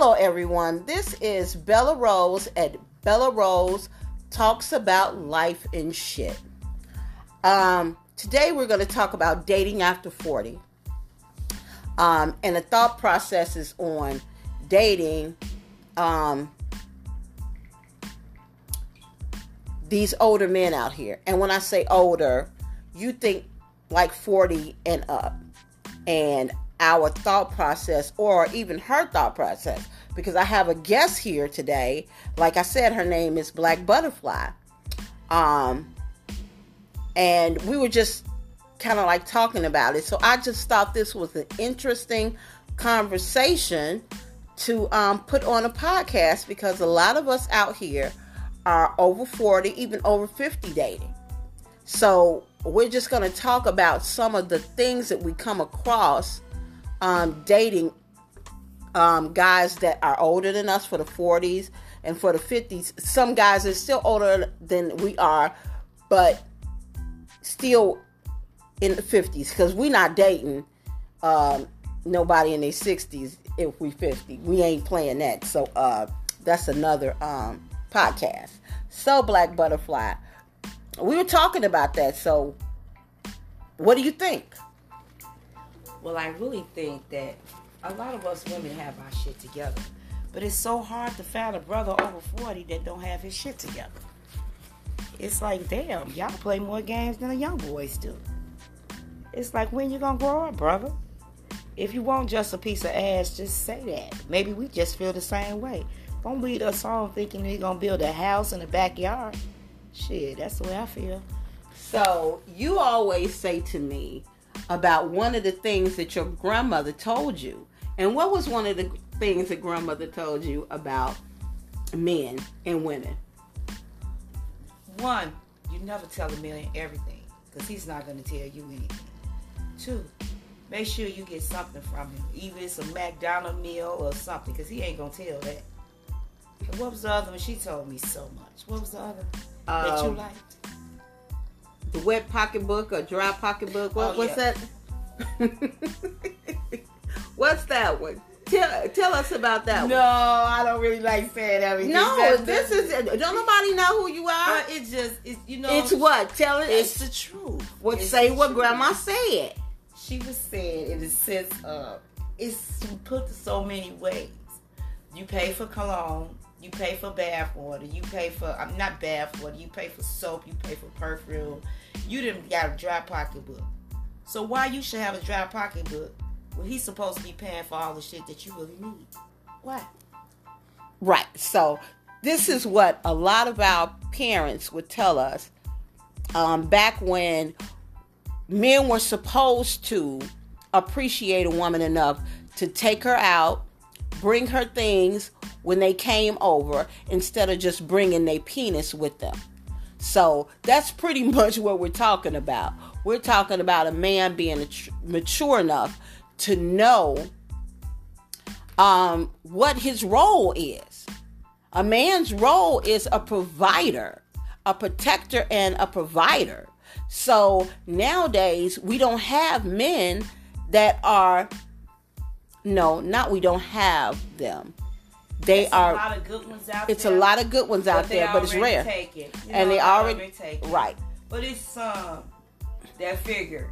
Hello, everyone. This is Bella Rose at Bella Rose Talks About Life and Shit. Um, today, we're going to talk about dating after 40. Um, and the thought process is on dating um, these older men out here. And when I say older, you think like 40 and up. And our thought process or even her thought process because I have a guest here today. Like I said, her name is Black Butterfly. Um, and we were just kind of like talking about it. So I just thought this was an interesting conversation to um, put on a podcast because a lot of us out here are over 40, even over 50 dating. So we're just going to talk about some of the things that we come across um, dating um, guys that are older than us for the 40s and for the 50s. Some guys are still older than we are, but still in the 50s because we're not dating um, nobody in their 60s if we 50. We ain't playing that. So uh, that's another um, podcast. So, Black Butterfly, we were talking about that. So, what do you think? Well, I really think that a lot of us women have our shit together. But it's so hard to find a brother over 40 that don't have his shit together. It's like, damn, y'all play more games than the young boys do. It's like, when you gonna grow up, brother? If you want just a piece of ass, just say that. Maybe we just feel the same way. Don't lead us on thinking we're gonna build a house in the backyard. Shit, that's the way I feel. So, you always say to me, about one of the things that your grandmother told you. And what was one of the things that grandmother told you about men and women? One, you never tell a man everything because he's not going to tell you anything. Two, make sure you get something from him, even it's a McDonald's meal or something, because he ain't going to tell that. And what was the other one? She told me so much. What was the other um, that you um, liked? The wet pocketbook or dry pocketbook. What, oh, what's yeah. that? what's that one? Tell, tell us about that no, one. I don't really like saying everything. No, this is don't nobody know who you are. Uh, but it's just it's you know It's what? Tell it it's the truth. What it's say what truth. grandma said. She was saying in the sense of it's put so many ways. You pay for cologne, you pay for bath water. You pay for I'm not bath water. You pay for soap. You pay for perfume. You didn't got a dry pocketbook. So why you should have a dry pocketbook when he's supposed to be paying for all the shit that you really need? Why? Right. So this is what a lot of our parents would tell us um, back when men were supposed to appreciate a woman enough to take her out, bring her things, when they came over instead of just bringing their penis with them. So that's pretty much what we're talking about. We're talking about a man being mature enough to know um, what his role is. A man's role is a provider, a protector, and a provider. So nowadays, we don't have men that are, no, not we don't have them they it's are a lot of good ones out it's there. a lot of good ones out there, but it's rare. You know, and they already, already right. But it's some that figure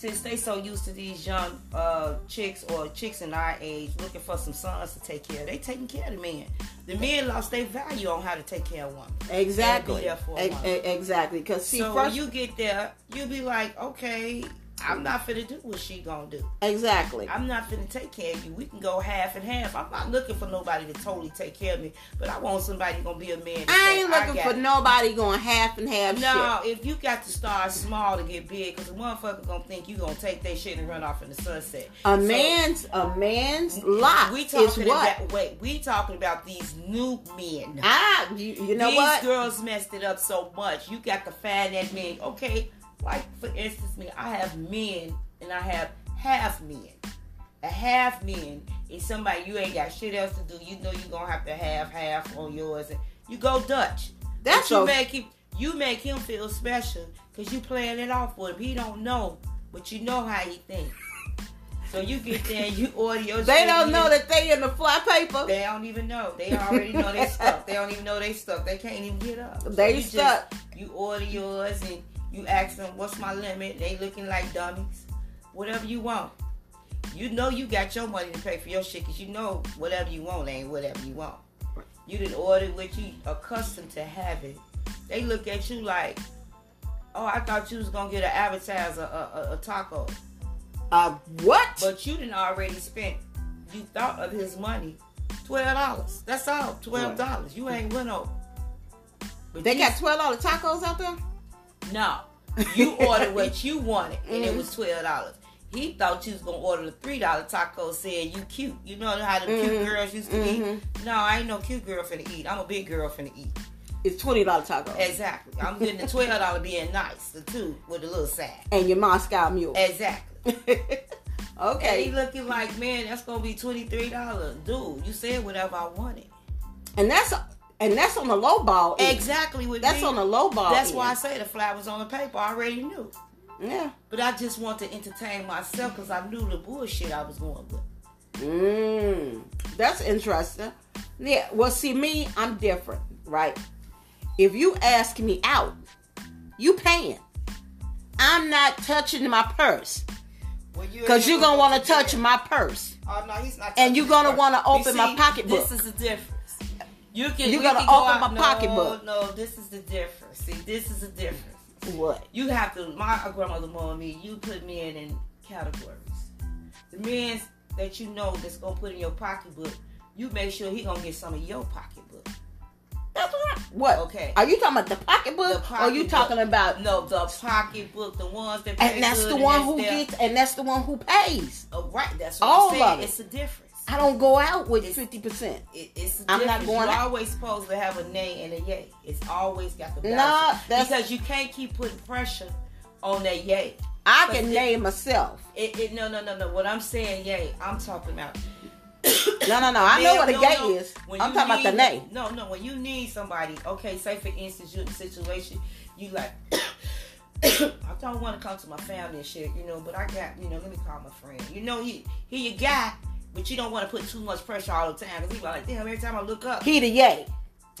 since they so used to these young uh, chicks or chicks in our age looking for some sons to take care of, they taking care of the men. The men lost their value on how to take care of one. Exactly. E- exactly. Because see, so first, you get there, you'll be like, okay, I'm not finna do what she gonna do. Exactly. I'm not finna take care of you. We can go half and half. I'm not looking for nobody to totally take care of me, but I want somebody gonna be a man. I ain't looking for it. nobody going half and half. No, shit. if you got to start small to get big, because the motherfucker gonna think you gonna take that shit and run off in the sunset. A so, man's a man's lot we talking is what? About, wait, we talking about these new men. Ah, you, you know these what? These girls messed it up so much. You got to find that man. Okay, like for instance, me, I have men and I have half men. A half men is somebody you ain't got shit else to do. You know you're gonna have to have half on yours, and you go Dutch. That's but you make him. You make him feel special because you playing it off with him. He don't know, but you know how he thinks. So you get there, and you order your. They don't know that they in the fly paper. They don't even know. They already know they stuck. They don't even know they stuck. They can't even get up. So They you stuck. Just, you order yours and you ask them, "What's my limit?" They looking like dummies. Whatever you want. You know you got your money to pay for your shit because you know whatever you want ain't whatever you want. You didn't order what you accustomed to having. They look at you like, "Oh, I thought you was gonna get an appetizer, a, a, a taco." Uh, what? But you didn't already spent. You thought of his money, twelve dollars. That's all, twelve dollars. You ain't went over. But they you- got twelve dollar tacos out there. No. You ordered what you wanted, and it was twelve dollars. He thought you was gonna order the three dollar taco. Said you cute. You know how the cute Mhm. girls used to Mhm. eat. No, I ain't no cute girl finna eat. I'm a big girl finna eat. It's twenty dollar taco. Exactly. I'm getting the twelve dollar being nice. The two with the little sack. and your Moscow mule. Exactly. And he looking like, man, that's gonna be twenty three dollars, dude. You said whatever I wanted. And that's and that's on the low ball. end. Exactly That's me. on the low ball. That's why I say the flowers on the paper. I already knew, Yeah. but I just want to entertain myself because I knew the bullshit I was going with. Mm, that's interesting. Yeah. Well, see, me, I'm different, right? If you ask me out, you paying. I'm not touching my purse because you're gonna want to touch my purse. Oh no, he's not. And you're gonna wanna You open my see, pocketbook. This is the difference. You can. You're we gonna can go open out- my no, pocketbook. No, this is the difference. See, this is the difference. What? You have to. My grandmother told me you put men in categories. The men that you know that's gonna put in your pocketbook, you make sure he gonna get some of your pocketbook. That's right. What? Okay. Are you talking about the pocketbook, The or you talking about? No, the pocketbook, the ones that pay And that's the one who their- gets, and that's the one who pays. Oh, right. That's what All I'm saying. it. It's a difference. I don't go out with fifty percent. It, it's I'm not going You're out. always supposed to have a nay and a yay. It's always got the balance. that's- because you can't keep putting pressure on that yay. I But can it- name myself. It, it no no no no. What I'm saying yay, I'm talking about. No, no, no. I know what a no, yay no. is. When I'm talking about the nay. No, no. When you need somebody, okay. Say for instance, you're in a situation, you like. I don't want to come to my family and shit, you know, but I got, you know, let me call my friend. You know, he he your guy, but you don't want to put too much pressure all the time because he be like, damn, every time I look up, He the yay.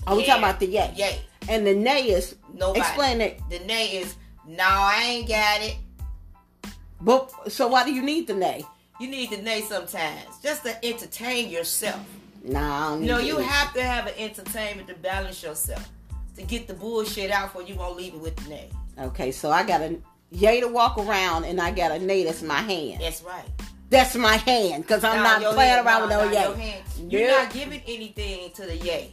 Are we Yeah. talking about the yay? yay. And the nay is Nobody. explain it. The nay is no, I ain't got it. But so why do you need the nay? You need the nay sometimes just to entertain yourself. Nah, I don't No, you it. have to have an entertainment to balance yourself to get the bullshit out for you won't leave it with the nay. Okay, so I got a yay to walk around, and I got a nay that's my hand. That's right. That's my hand because I'm Nah, not playing hand- around nah, with no nah, yay. You're Yeah. not giving anything to the yay.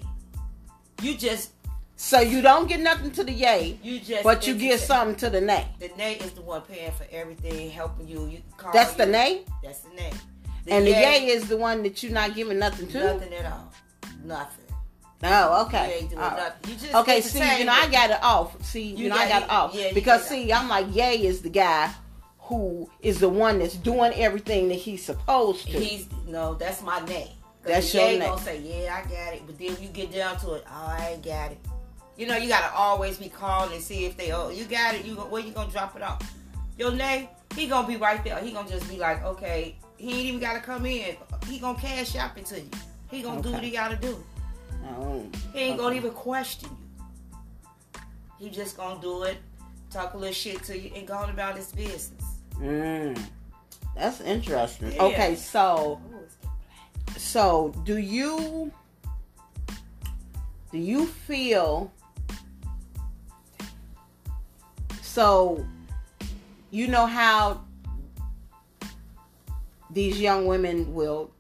You just, So you don't get nothing to the yay, you just. but you get something to the nay. The nay is the one paying for everything, helping you. You call. That's the nay, That's the nay. and the yay is the one that you're not giving nothing to. nothing at all. Nothing. Oh, You okay. ain't doing All right. You just Okay, see, you know, I got it off. See, you, You know, I got it- it off yeah, because see, I'm like, Yay is the guy who is the one that's doing everything that he's supposed to. He's no, that's my name. That's your nay. gonna say, yeah, I got it, but then you get down to it, oh, I ain't got it. You know, you gotta always be calling and see if they, oh, you got it. You where you gonna drop it off? Your name, he gonna be right there. He gonna just be like, okay, he ain't even gotta come in. He gonna cash out into you. He gonna do what he gotta do. Oh, He ain't gonna even question you. He just gonna do it, talk a little shit to you, and go on about his business. Mm, that's interesting. Yeah. Okay, so Ooh, it's getting black. so do you do you feel so you know how these young women will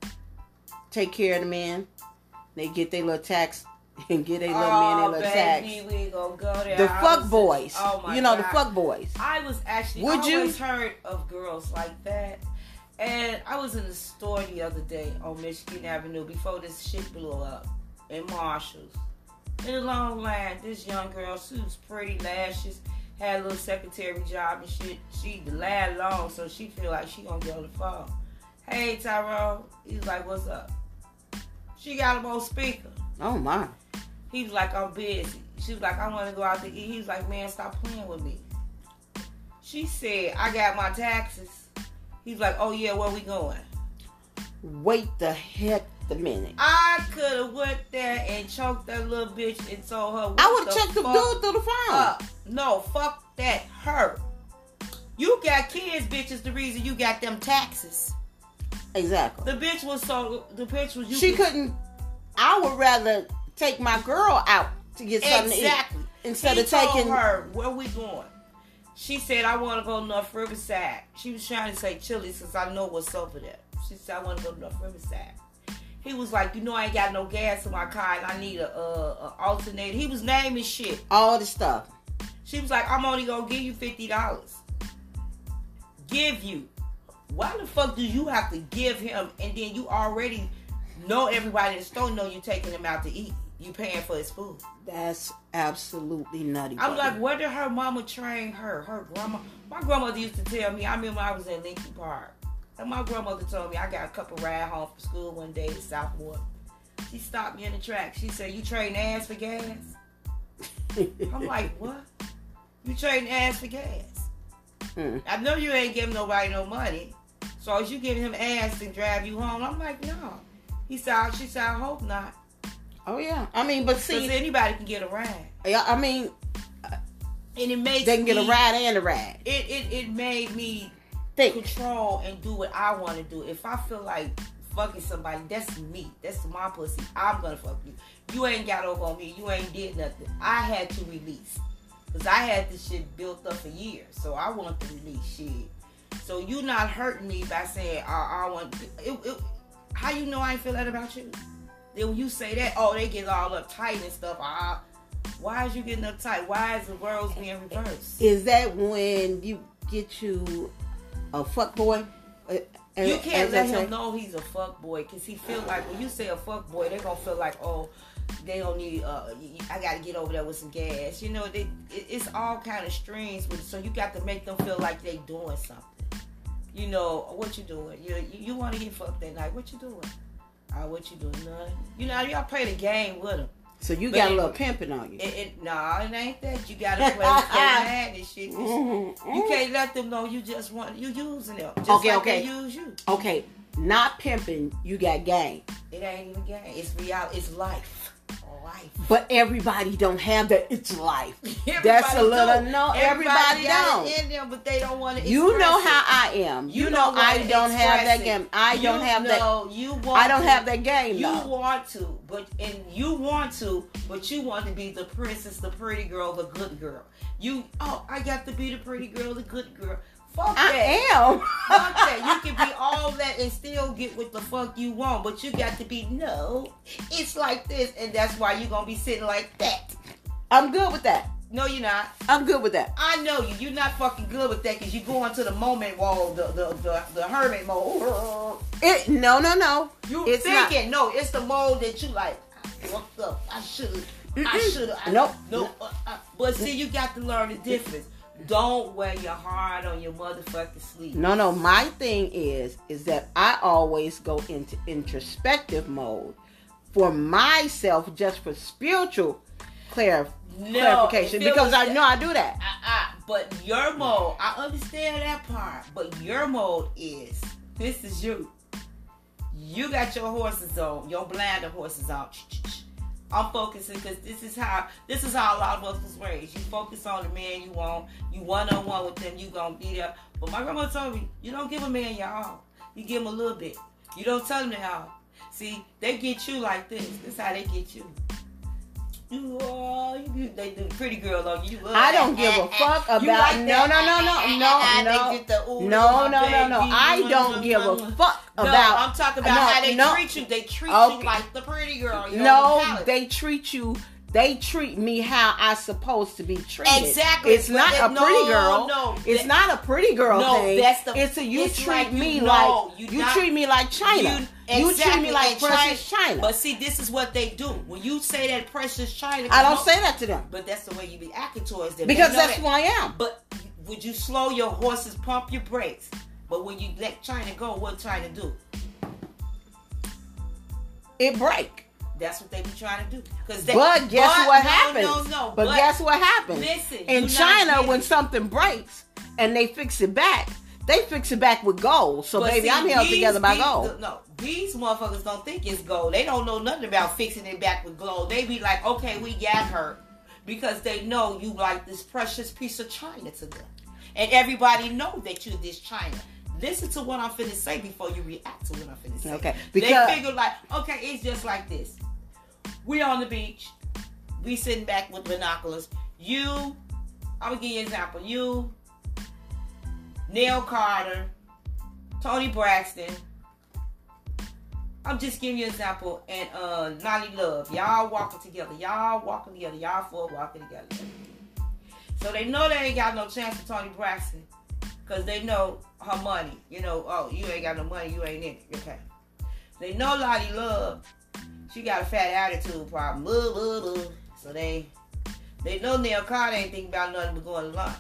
take care of the men they get their little tax and get their little men their Oh, little tax baby, we gonna go there. the fuck was- boys Oh my you know the fuck boys I was actually Would I you? always heard of girls like that. And I was in the store the other day on Michigan Avenue before this shit blew up in Marshalls. In a long line, this young girl, she was pretty lashes, had a little secretary job and shit. She the line long, so she feel like she gonna get on the phone. Hey Tyrone, he's like, what's up? She got him on speaker. oh my He was like, I'm busy. She was like, I want to go out to eat. He was like, man, stop playing with me. She said, I got my taxes. He's like, oh yeah, where we going? Wait the heck the minute. I could have went there and choked that little bitch and told her. I would have checked the dude through the phone. Up. No, fuck that. Her. You got kids, bitches. The reason you got them taxes. Exactly. The bitch was so. The bitch was. You she could, couldn't. I would rather take my girl out to get something exactly. to eat Exactly. instead he of taking her. Where we going? She said, "I want to go North Riverside." She was trying to say Chili since I know what's over there. She said, "I want to go to North Riverside." He was like, "You know, I ain't got no gas in my car, and I need a, a, a alternator." He was naming shit, all the stuff. She was like, "I'm only gonna give you fifty dollars." Give you. Why the fuck do you have to give him, and then you already know everybody in the store know you taking him out to eat? You paying for his food. That's absolutely nutty. I'm like, where did her mama train her? Her grandma. My grandmother used to tell me. I remember I was in Lincoln Park, and my grandmother told me I got a couple ride home from school one day to Southport. She stopped me in the track. She said, "You train ass for gas?" I'm like, "What? You trading ass for gas?" Hmm. I know you ain't giving nobody no money, so as you giving him ass to drive you home, I'm like, "No." He said, "She said, I hope not." Oh yeah, I mean, but see, anybody can get a ride. Yeah, I mean, uh, and it makes they can me, get a ride and a ride. It it, it made me Think. control and do what I want to do. If I feel like fucking somebody, that's me. That's my pussy. I'm gonna fuck you. You ain't got over on me. You ain't did nothing. I had to release because I had this shit built up for years. So I want to release shit. So you not hurting me by saying I, I want. It, it, how you know I ain't feel that about you? Then when you say that, oh, they get all uptight and stuff. Ah, why is you getting uptight? Why is the world being reversed? Is that when you get you a fuck boy? Uh, you can't let him know he's a fuck boy because he feel like when you say a fuck boy, they're gonna feel like, oh, they don't need. Uh, I gotta get over there with some gas. You know, they, it, it's all kind of strings. With, so you got to make them feel like they doing something. You know what you doing? You you, you want to get fucked that night? What you doing? Oh, what you doing? Nothing. You know, y'all play the game with them. So you but got it, a little pimping on you. It, it, nah, it ain't that. You gotta play, mad and shit. Mm-hmm. You can't let them know you just want you using them. Just okay, like okay. Use you. Okay, not pimping. You got game. It ain't even game. It's reality. It's life life. But everybody don't have that. It's life. That's a little don't. no. Everybody, everybody don't. in them, but they don't want to. You know how I am. You, you know, know I don't have that game. I you don't have that. You want. I don't to, have that game. You though. want to, but and you want to, but you want to be the princess, the pretty girl, the good girl. You oh, I got to be the pretty girl, the good girl. Fuck I that. am. fuck that. You can be all that and still get what the fuck you want, but you got to be no. It's like this, and that's why you're gonna be sitting like that. I'm good with that. No, you're not. I'm good with that. I know you. You're not fucking good with that because you go into the moment wall, the the the, the hermit mode. It no no no. You it's thinking not. no? It's the mode that you like. I fucked up. I should. I should. Nope. No. Uh, uh, but see, you got to learn the difference. Don't wear your heart on your motherfucking sleeve. No, no. My thing is, is that I always go into introspective mode for myself, just for spiritual clar- no, clarification, because I know I do that. Uh, uh, but your mode, I understand that part. But your mode is this is you. You got your horses on, your blinder horses on. I'm focusing because this is how this is how a lot of us was raised. You focus on the man you want, you one on one with them, you gonna be there. But my grandma told me, you don't give a man your all. You give him a little bit. You don't tell him the all. See, they get you like this. This is how they get you do all you do, they do pretty girl on you. Love I don't give a fuck about no, no, no, no, no, no, no, no, no, no. I don't give a fuck about. I'm talking about no, how they no. treat you. They treat okay. you like the pretty girl. You know, no, they treat you they treat me how I supposed to be treated. Exactly. It's not that, a pretty girl. No, it's that, not a pretty girl no, thing. That's the. It's a you treat like, me no, like you, you not, treat me like China. You, exactly, you treat me like precious China. China. But see, this is what they do. When you say that precious China, I don't say that to them. But that's the way you be acting towards them. Because that's that. who I am. But would you slow your horses, pump your brakes? But when you let China go, what China do? It break. That's what they be trying to do. Cause they, but guess but, what no, happens? No, no, but, but guess what happens? Listen, in China, when something breaks and they fix it back, They fix it back with gold. So But baby, see, I'm held these- together by these- gold. No, these motherfuckers don't think it's gold. They don't know nothing about fixing it back with gold. They be like, okay, we got her because they know you like this precious piece of china to them, and everybody know that you this china. Listen to what I'm finna say before you react to what I'm finna say. Okay, they because- figure like, okay, it's just like this. We on the beach, we sitting back with binoculars. You, I'm gonna give you an example. You, Neil Carter, Toni Braxton. I'm just giving you an example. And uh Nolly Love. Y'all walking together. Y'all walking together. Y'all four walking together. So they know they ain't got no chance for Toni Braxton. Cause they know her money. You know, oh, you ain't got no money, you ain't in it. Okay. They know Lottie Love. She got a fat attitude problem. Blah, blah, blah. So they they know Neil Carter ain't thinking about nothing but going to lunch.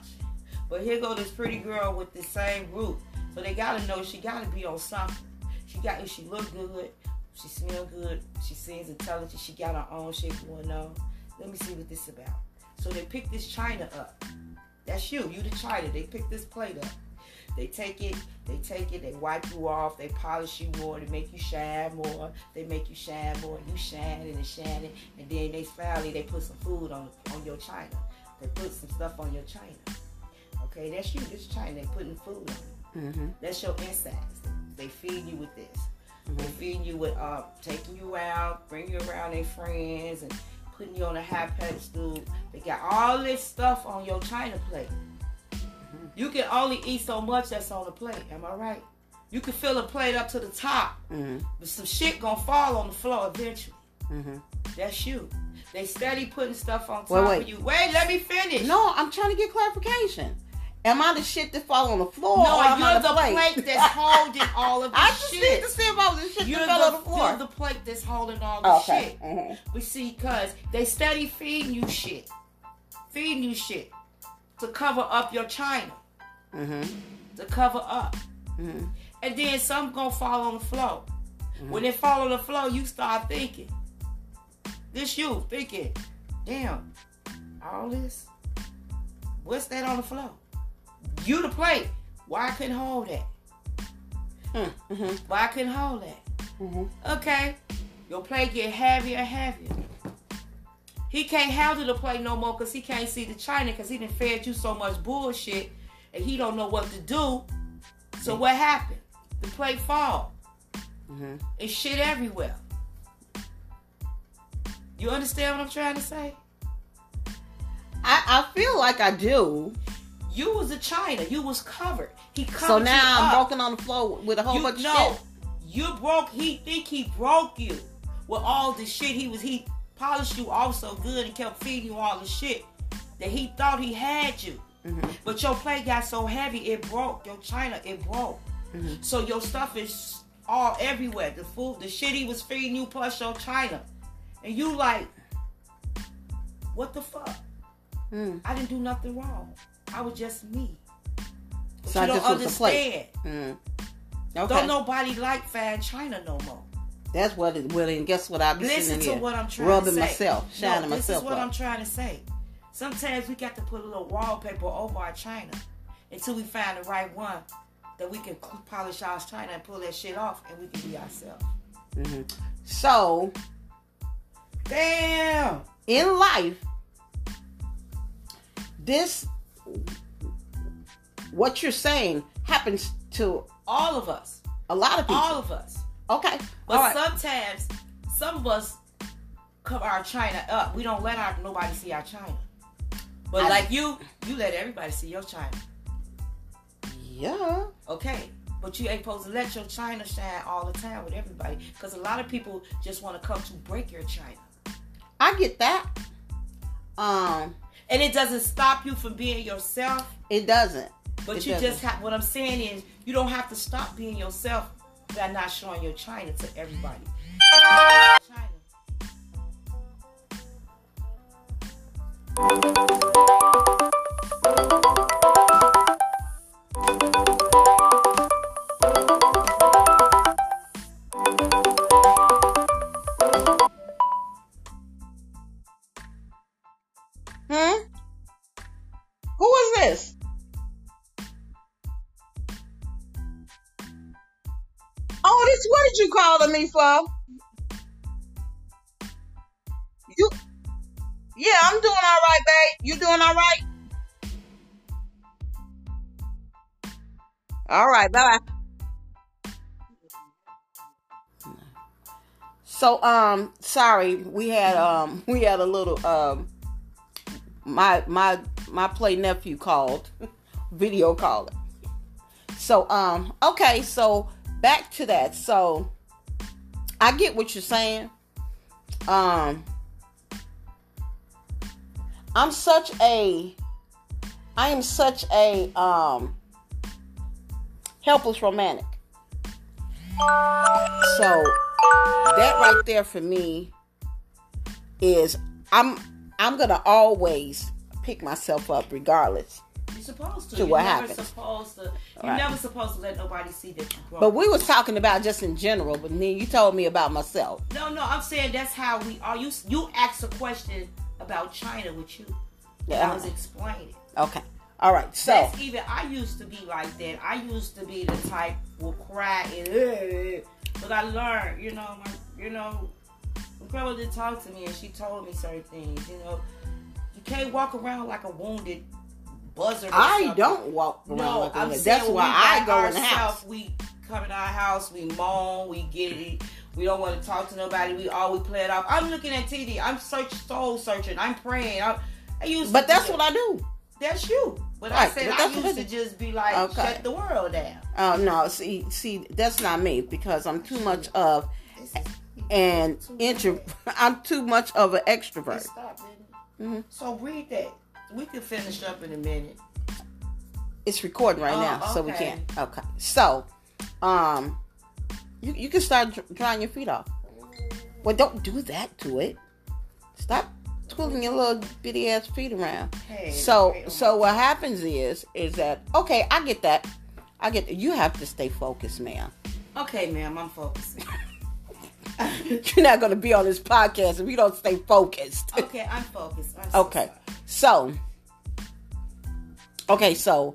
But here go this pretty girl with the same group. So they gotta know she gotta be on something. She got she look good, she smell good, she seems intelligent, she got her own shit going on. Let me see what this about. So they pick this china up. That's you, you the china. They pick this plate up. They take it, they take it, they wipe you off, they polish you more, they make you shine more, they make you shine more, you shining and shining, and then they finally they put some food on on your china. They put some stuff on your china. Okay, that's you, this china, putting food on. Mm-hmm. That's your insides. They feed you with this. They feed you with uh, taking you out, bring you around their friends, and putting you on a high pedestal. They got all this stuff on your china plate. You can only eat so much that's on the plate. Am I right? You can fill a plate up to the top, Mm-hmm. but some shit gonna fall on the floor eventually. Mm-hmm. That's you. They steady putting stuff on top Wait, wait. of you. Wait, let me finish. No, I'm trying to get clarification. Am I the shit that fall on the floor? no, or you're the plate? plate that's holding all of the I just shit. need to see if I was the shit You're that fell on the the, floor. you're the plate that's holding all the okay. shit. Mm-hmm. But see, cause they study feeding you shit, feeding you shit to cover up your china, Mm-hmm. to cover up, Mm-hmm. and then some gonna fall on the floor. When they fall on the floor, you start thinking, this you thinking, damn, all this, what's that on the floor? You the plate. Why I couldn't hold that? Mm-hmm. Why I couldn't hold that? Mm-hmm. Okay, your plate get heavier and heavier. He can't handle the plate no more because he can't see the china because he done fed you so much bullshit and he don't know what to do. So what happened? The plate fall. Mm-hmm. It's shit everywhere. You understand what I'm trying to say? I, I feel like I do. You was a china. You was covered. He covered So now I'm up. broken on the floor with a whole you bunch know, of shit. you broke. He think he broke you with all the shit he was. He polished you off so good and kept feeding you all the shit that he thought he had you. Mhm. But your plate got so heavy it broke. Your china it broke. Mhm. So your stuff is all everywhere. The food, the shit he was feeding you plus your china, and you like, what the fuck? Mm. I didn't do nothing wrong. I was just me. But So you I don't just was a understand. Mm. Okay. Don't nobody like fine china no more. That's what it will. And guess what? I'll be Listen to here what I'm trying rubbing to say. myself, shining no, this myself is what up. I'm trying to say. Sometimes we got to put a little wallpaper over our china until we find the right one that we can polish our china and pull that shit off, and we can be ourselves. hmm So Damn. in life, this what you're saying happens to All of us. a lot of people. All of us. okay. But right. sometimes some of us cover our china up. We don't let our nobody see our china. But I- like you, you let everybody see your china. yeah. Okay. But you ain't supposed to let your china shine all the time with everybody. Because a lot of people just want to come to break your china. I get that. Um, And it doesn't stop you from being yourself. it doesn't. But It you doesn't. just have, what I'm saying is, you don't have to stop being yourself by not showing your china to everybody. China. Calling me for? You Yeah, I'm doing all right, babe. You doing all right? All right, bye bye. So um sorry, we had um we had a little um my my my play nephew called video calling. So um okay, so back to that. So I get what you're saying. Um I'm such a I am such a um helpless romantic. So that right there for me is I'm I'm gonna always pick myself up regardless. You're supposed to. To You're what happens. supposed to. You're Right. never supposed to let nobody see that you grow. But we was talking about just in general, but then you told me about myself. no, no, I'm saying that's how we are. You you asked a question about China with you. Yeah. I was explaining. Okay. All right. So That's even I used to be like that. I used to be the type will cry and but I learned, you know, my you know, my grandma did talk to me and she told me certain things, you know. You can't walk around like a wounded buzzard. I something. don't walk around No, I'm saying That's why I go in the house. We come in our house, we moan, we get it. We don't want to talk to nobody. We always play it off. I'm looking at TV. I'm search soul searching. I'm praying. I, I used But that's what. I do. That's you. But I Right, said but I used to just be like, Okay. shut the world down. Oh no, see, see, that's not me because I'm too much of an intro. I'm too much of an extrovert. it? Mhm. So read that. We can finish up in a minute. It's recording right Oh, now, so we can't. Okay. So, um, you you can start dr- drying your feet off. Well, don't do that to it. Stop twiddling your little bitty ass feet around. Hey, So so what happens is is that okay? I get that. I get you have to stay focused, man. Okay, ma'am, I'm focused. You're not gonna be on this podcast if you don't stay focused. okay, I'm focused. I'm so Okay. sorry. So okay, so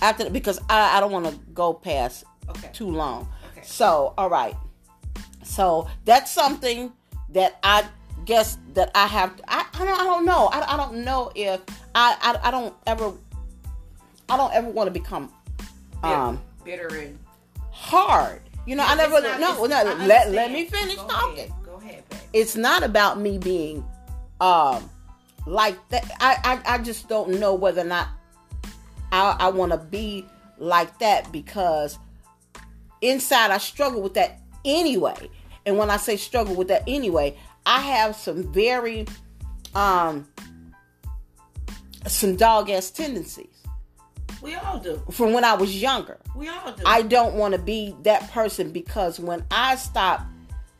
after because I, I don't want to go past Okay. too long. Okay. So all right. So that's something that I guess that I have. I, I don't. I don't know. I, I don't know if I, I. I don't ever. I don't ever want to become um bitter and hard. You know, I never. not- no, no. Let let me finish Go talking Ahead. Go ahead, babe. it's not about me being um like that i i, I just don't know whether or not i i want to be like that because inside i struggle with that anyway and when i say struggle with that anyway i have some very um some dog ass tendencies We all do. from when i was younger We all do. I don't want to be that person because when I stop,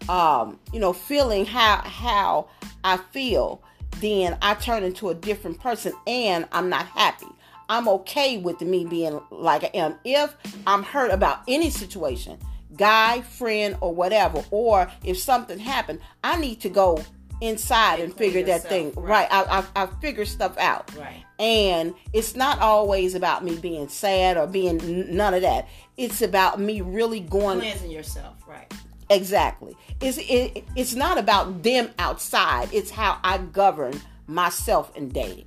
um, you know, feeling how how I feel, then I turn into a different person, and I'm not happy. I'm okay with me being like I am. If I'm hurt about any situation, guy, friend, or whatever, or if something happened, I need to go inside and, And figure that thing right. right. I, I I figure stuff out. right. And it's not always about me being sad or being none of that. It's about me really going Cleansing yourself, right. Exactly. It's it, it's not about them outside. It's how I govern myself in dating.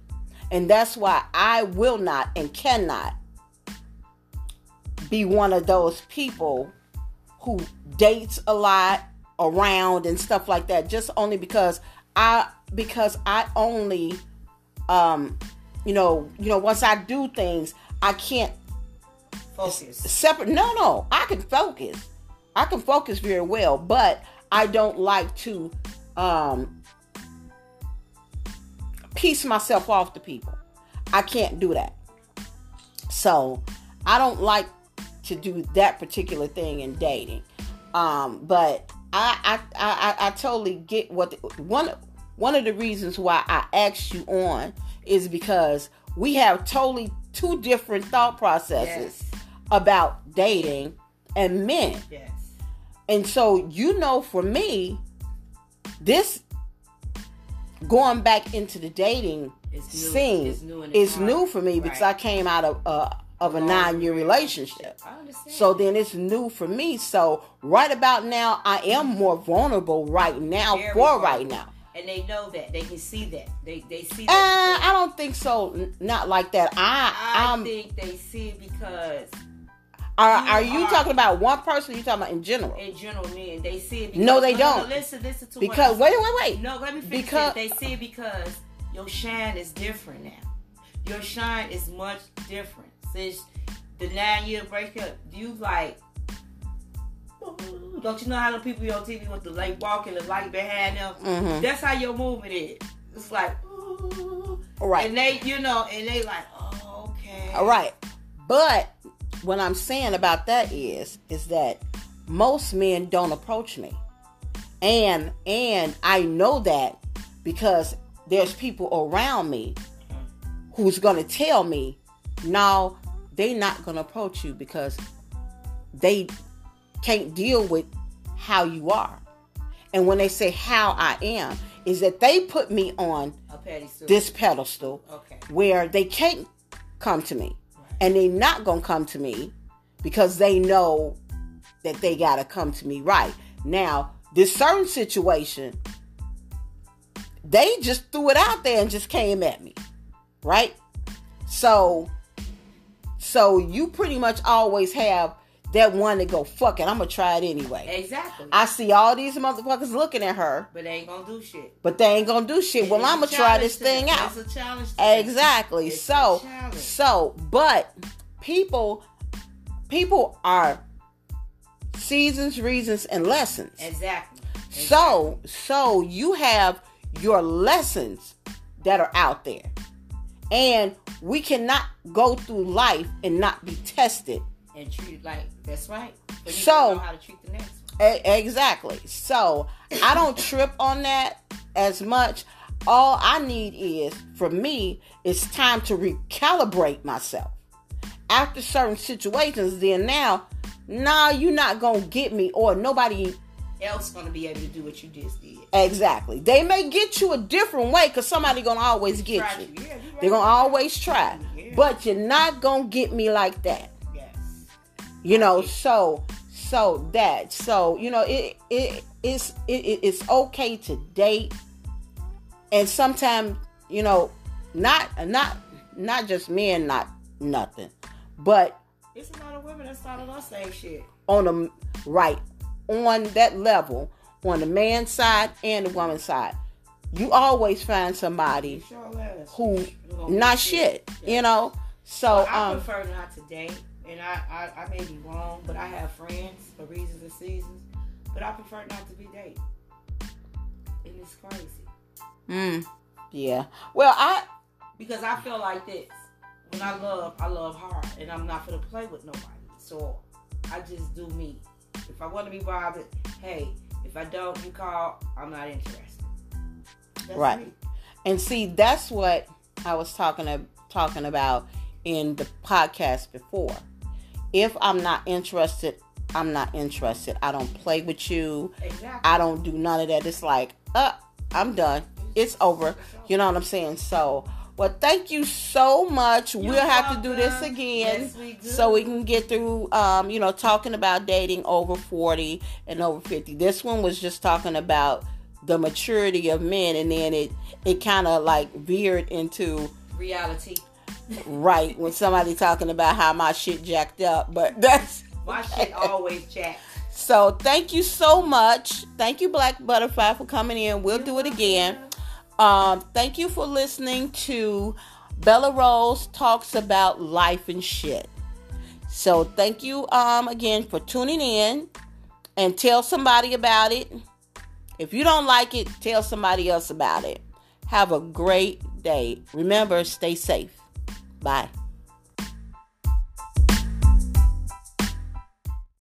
And that's why I will not and cannot be one of those people who dates a lot around and stuff like that just only because I because I only um you know you know once I do things I can't Focus. separate no no I can focus I can focus very well but I don't like to um piece myself off to people I can't do that so I don't like to do that particular thing in dating um but I I I, I, totally get what the, one one of the reasons why I asked you on is because we have totally two different thought processes Yes. about dating and men. Yes. And so, you know, for me, this going back into the dating It's new. scene It's new is it's new for me because I came out of uh, of a nine year relationship. I. So then it's new for me. So right about now, I am more vulnerable right now Very for vulnerable. right now. and they know that they can see that they they see Uh. I don't think so. Not like that. I, I I'm. think they see it because Are, you are you talking about one person? Or you talking about in general? in general men they see it. Because, No, they no, don't. listen, listen to Because wait, wait, wait. No, let me finish Because- it. They see it because your shine is different now. Your shine is much different since the nine year breakup. You like. Don't you know how the people on TV with the light walking the light behind them? Mhm. That's how your movement is. It's like, ooh. Right. and they, you know, and they like, oh, okay, All right. But what I'm saying about that is is that most men don't approach me. And and I know that because there's people around me who's going to tell me, "No, they're not going to approach you because they can't deal with how you are." And when they say how I am, is that they put me on this pedestal okay, where they can't come to me and they not gonna come to me because they know that they gotta come to me right? Now this certain situation they just threw it out there and just came at me right? So so you pretty much always have that one to go fuck it i'm gonna try it anyway exactly. i see all these motherfuckers looking at her but they ain't gonna do shit. but they ain't gonna do shit well i'm gonna try this thing them. out It's a challenge. Exactly. It's so so but people people are seasons, reasons, and lessons. Exactly. So so you have your lessons that are out there. And we cannot go through life and not be tested. And treat it like that's right. But you So- know how to treat the next one. Exactly. So I don't trip on that as much. All I need is, for me, it's time to recalibrate myself. After certain situations, then now, nah, you're not gonna get me, or nobody Else gonna be able to do what you just did. exactly. They may get you a different way, cause somebody gonna always get Try you. yeah, you They're gonna always try, Yeah. but you're not gonna get me like that. You know so so that so you know it it is it, it- it's okay to date. And sometimes you know not not not just men not nothing. But It's a lot of women that started us saying shit. on the right on that level on the man side and the woman side. You always find somebody Sure who not be shit Yeah. you know? So I um prefer not to date, and I, I I may be wrong, but I have friends for reasons and seasons. But I prefer not to be dating, and it's crazy mm, yeah well i because I feel like this. When I love, I love hard, and I'm not gonna play with nobody. So I just do me. If I want to be bothered, hey. If I don't, you call. I'm not interested. That's Right. me. And see, that's what I was talking to, talking about in the podcast before. If I'm not interested, I'm not interested. I don't play with you. Exactly. I don't do none of that. It's like, uh, I'm done. It's over. You know what I'm saying? So, well, thank you so much. You're we'll have to do this again Yes, we do. so we can get through, um, you know, talking about dating over 40 and over 50. This one was just talking about the maturity of men, and then it it kind of like veered into Reality. Right when somebody talking about how my shit jacked up, but that's My shit always jacked. so. Thank you so much. Thank you, Black Butterfly, for coming in. We'll do it again. Um, thank you for listening to Bella Rose talks about life and shit. So thank you um again for tuning in and tell somebody about it. If you don't like it, tell somebody else about it. Have a great day. Remember, stay safe. Bye.